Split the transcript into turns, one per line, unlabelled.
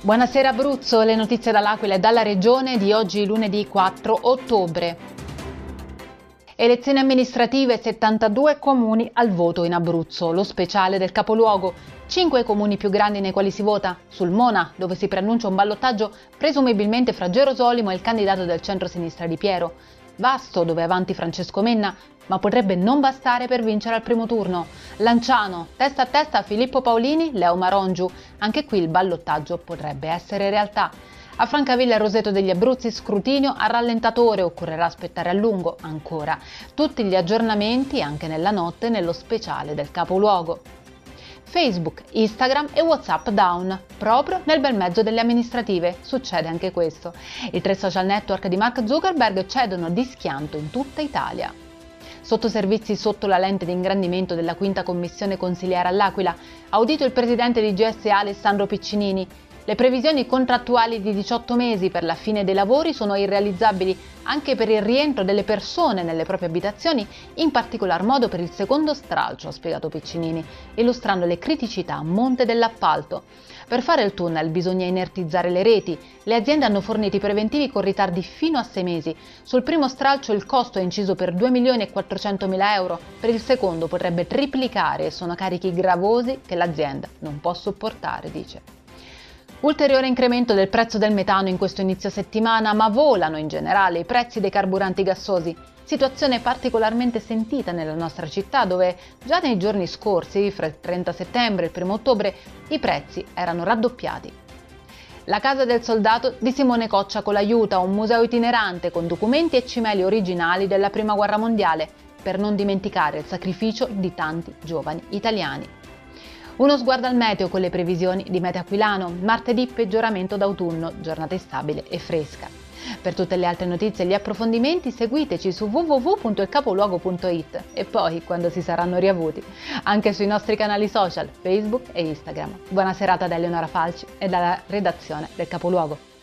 Buonasera Abruzzo, le notizie dall'Aquila e dalla Regione di oggi lunedì 4 ottobre. Elezioni amministrative 72 comuni al voto in Abruzzo, lo speciale del capoluogo. 5 comuni più grandi nei quali si vota. Sul Mona, dove si preannuncia un ballottaggio presumibilmente fra Gerosolimo e il candidato del centro-sinistra di Piero. Vasto, dove è avanti Francesco Menna, ma potrebbe non bastare per vincere al primo turno. Lanciano, testa a testa Filippo Paolini, Leo Marongiu. Anche qui il ballottaggio potrebbe essere realtà. A Francavilla Roseto degli Abruzzi scrutinio a rallentatore, occorrerà aspettare a lungo ancora. Tutti gli aggiornamenti anche nella notte nello speciale del capoluogo. Facebook, Instagram e WhatsApp down, proprio nel bel mezzo delle amministrative. Succede anche questo. I tre social network di Mark Zuckerberg cedono di schianto in tutta Italia. Sottoservizi sotto la lente di ingrandimento della quinta commissione consiliare all'Aquila, audito il presidente di GSA Alessandro Piccinini, le previsioni contrattuali di 18 mesi per la fine dei lavori sono irrealizzabili anche per il rientro delle persone nelle proprie abitazioni, in particolar modo per il secondo stralcio, ha spiegato Piccinini, illustrando le criticità a monte dell'appalto. Per fare il tunnel bisogna inertizzare le reti. Le aziende hanno fornito i preventivi con ritardi fino a sei mesi. Sul primo stralcio il costo è inciso per 2 milioni e 400 mila euro, per il secondo potrebbe triplicare e sono carichi gravosi che l'azienda non può sopportare, dice. Ulteriore incremento del prezzo del metano in questo inizio settimana, ma volano in generale i prezzi dei carburanti gassosi. Situazione particolarmente sentita nella nostra città dove già nei giorni scorsi, fra il 30 settembre e il 1 ottobre, i prezzi erano raddoppiati. La Casa del Soldato di Simone Coccia con l'aiuta, un museo itinerante con documenti e cimeli originali della Prima Guerra Mondiale, per non dimenticare il sacrificio di tanti giovani italiani. Uno sguardo al meteo con le previsioni di Meteo Aquilano. Martedì peggioramento d'autunno, giornata instabile e fresca. Per tutte le altre notizie e gli approfondimenti seguiteci su www.ilcapoluogo.it e poi, quando si saranno riavuti, anche sui nostri canali social Facebook e Instagram. Buona serata da Eleonora Falci e dalla redazione del Capoluogo.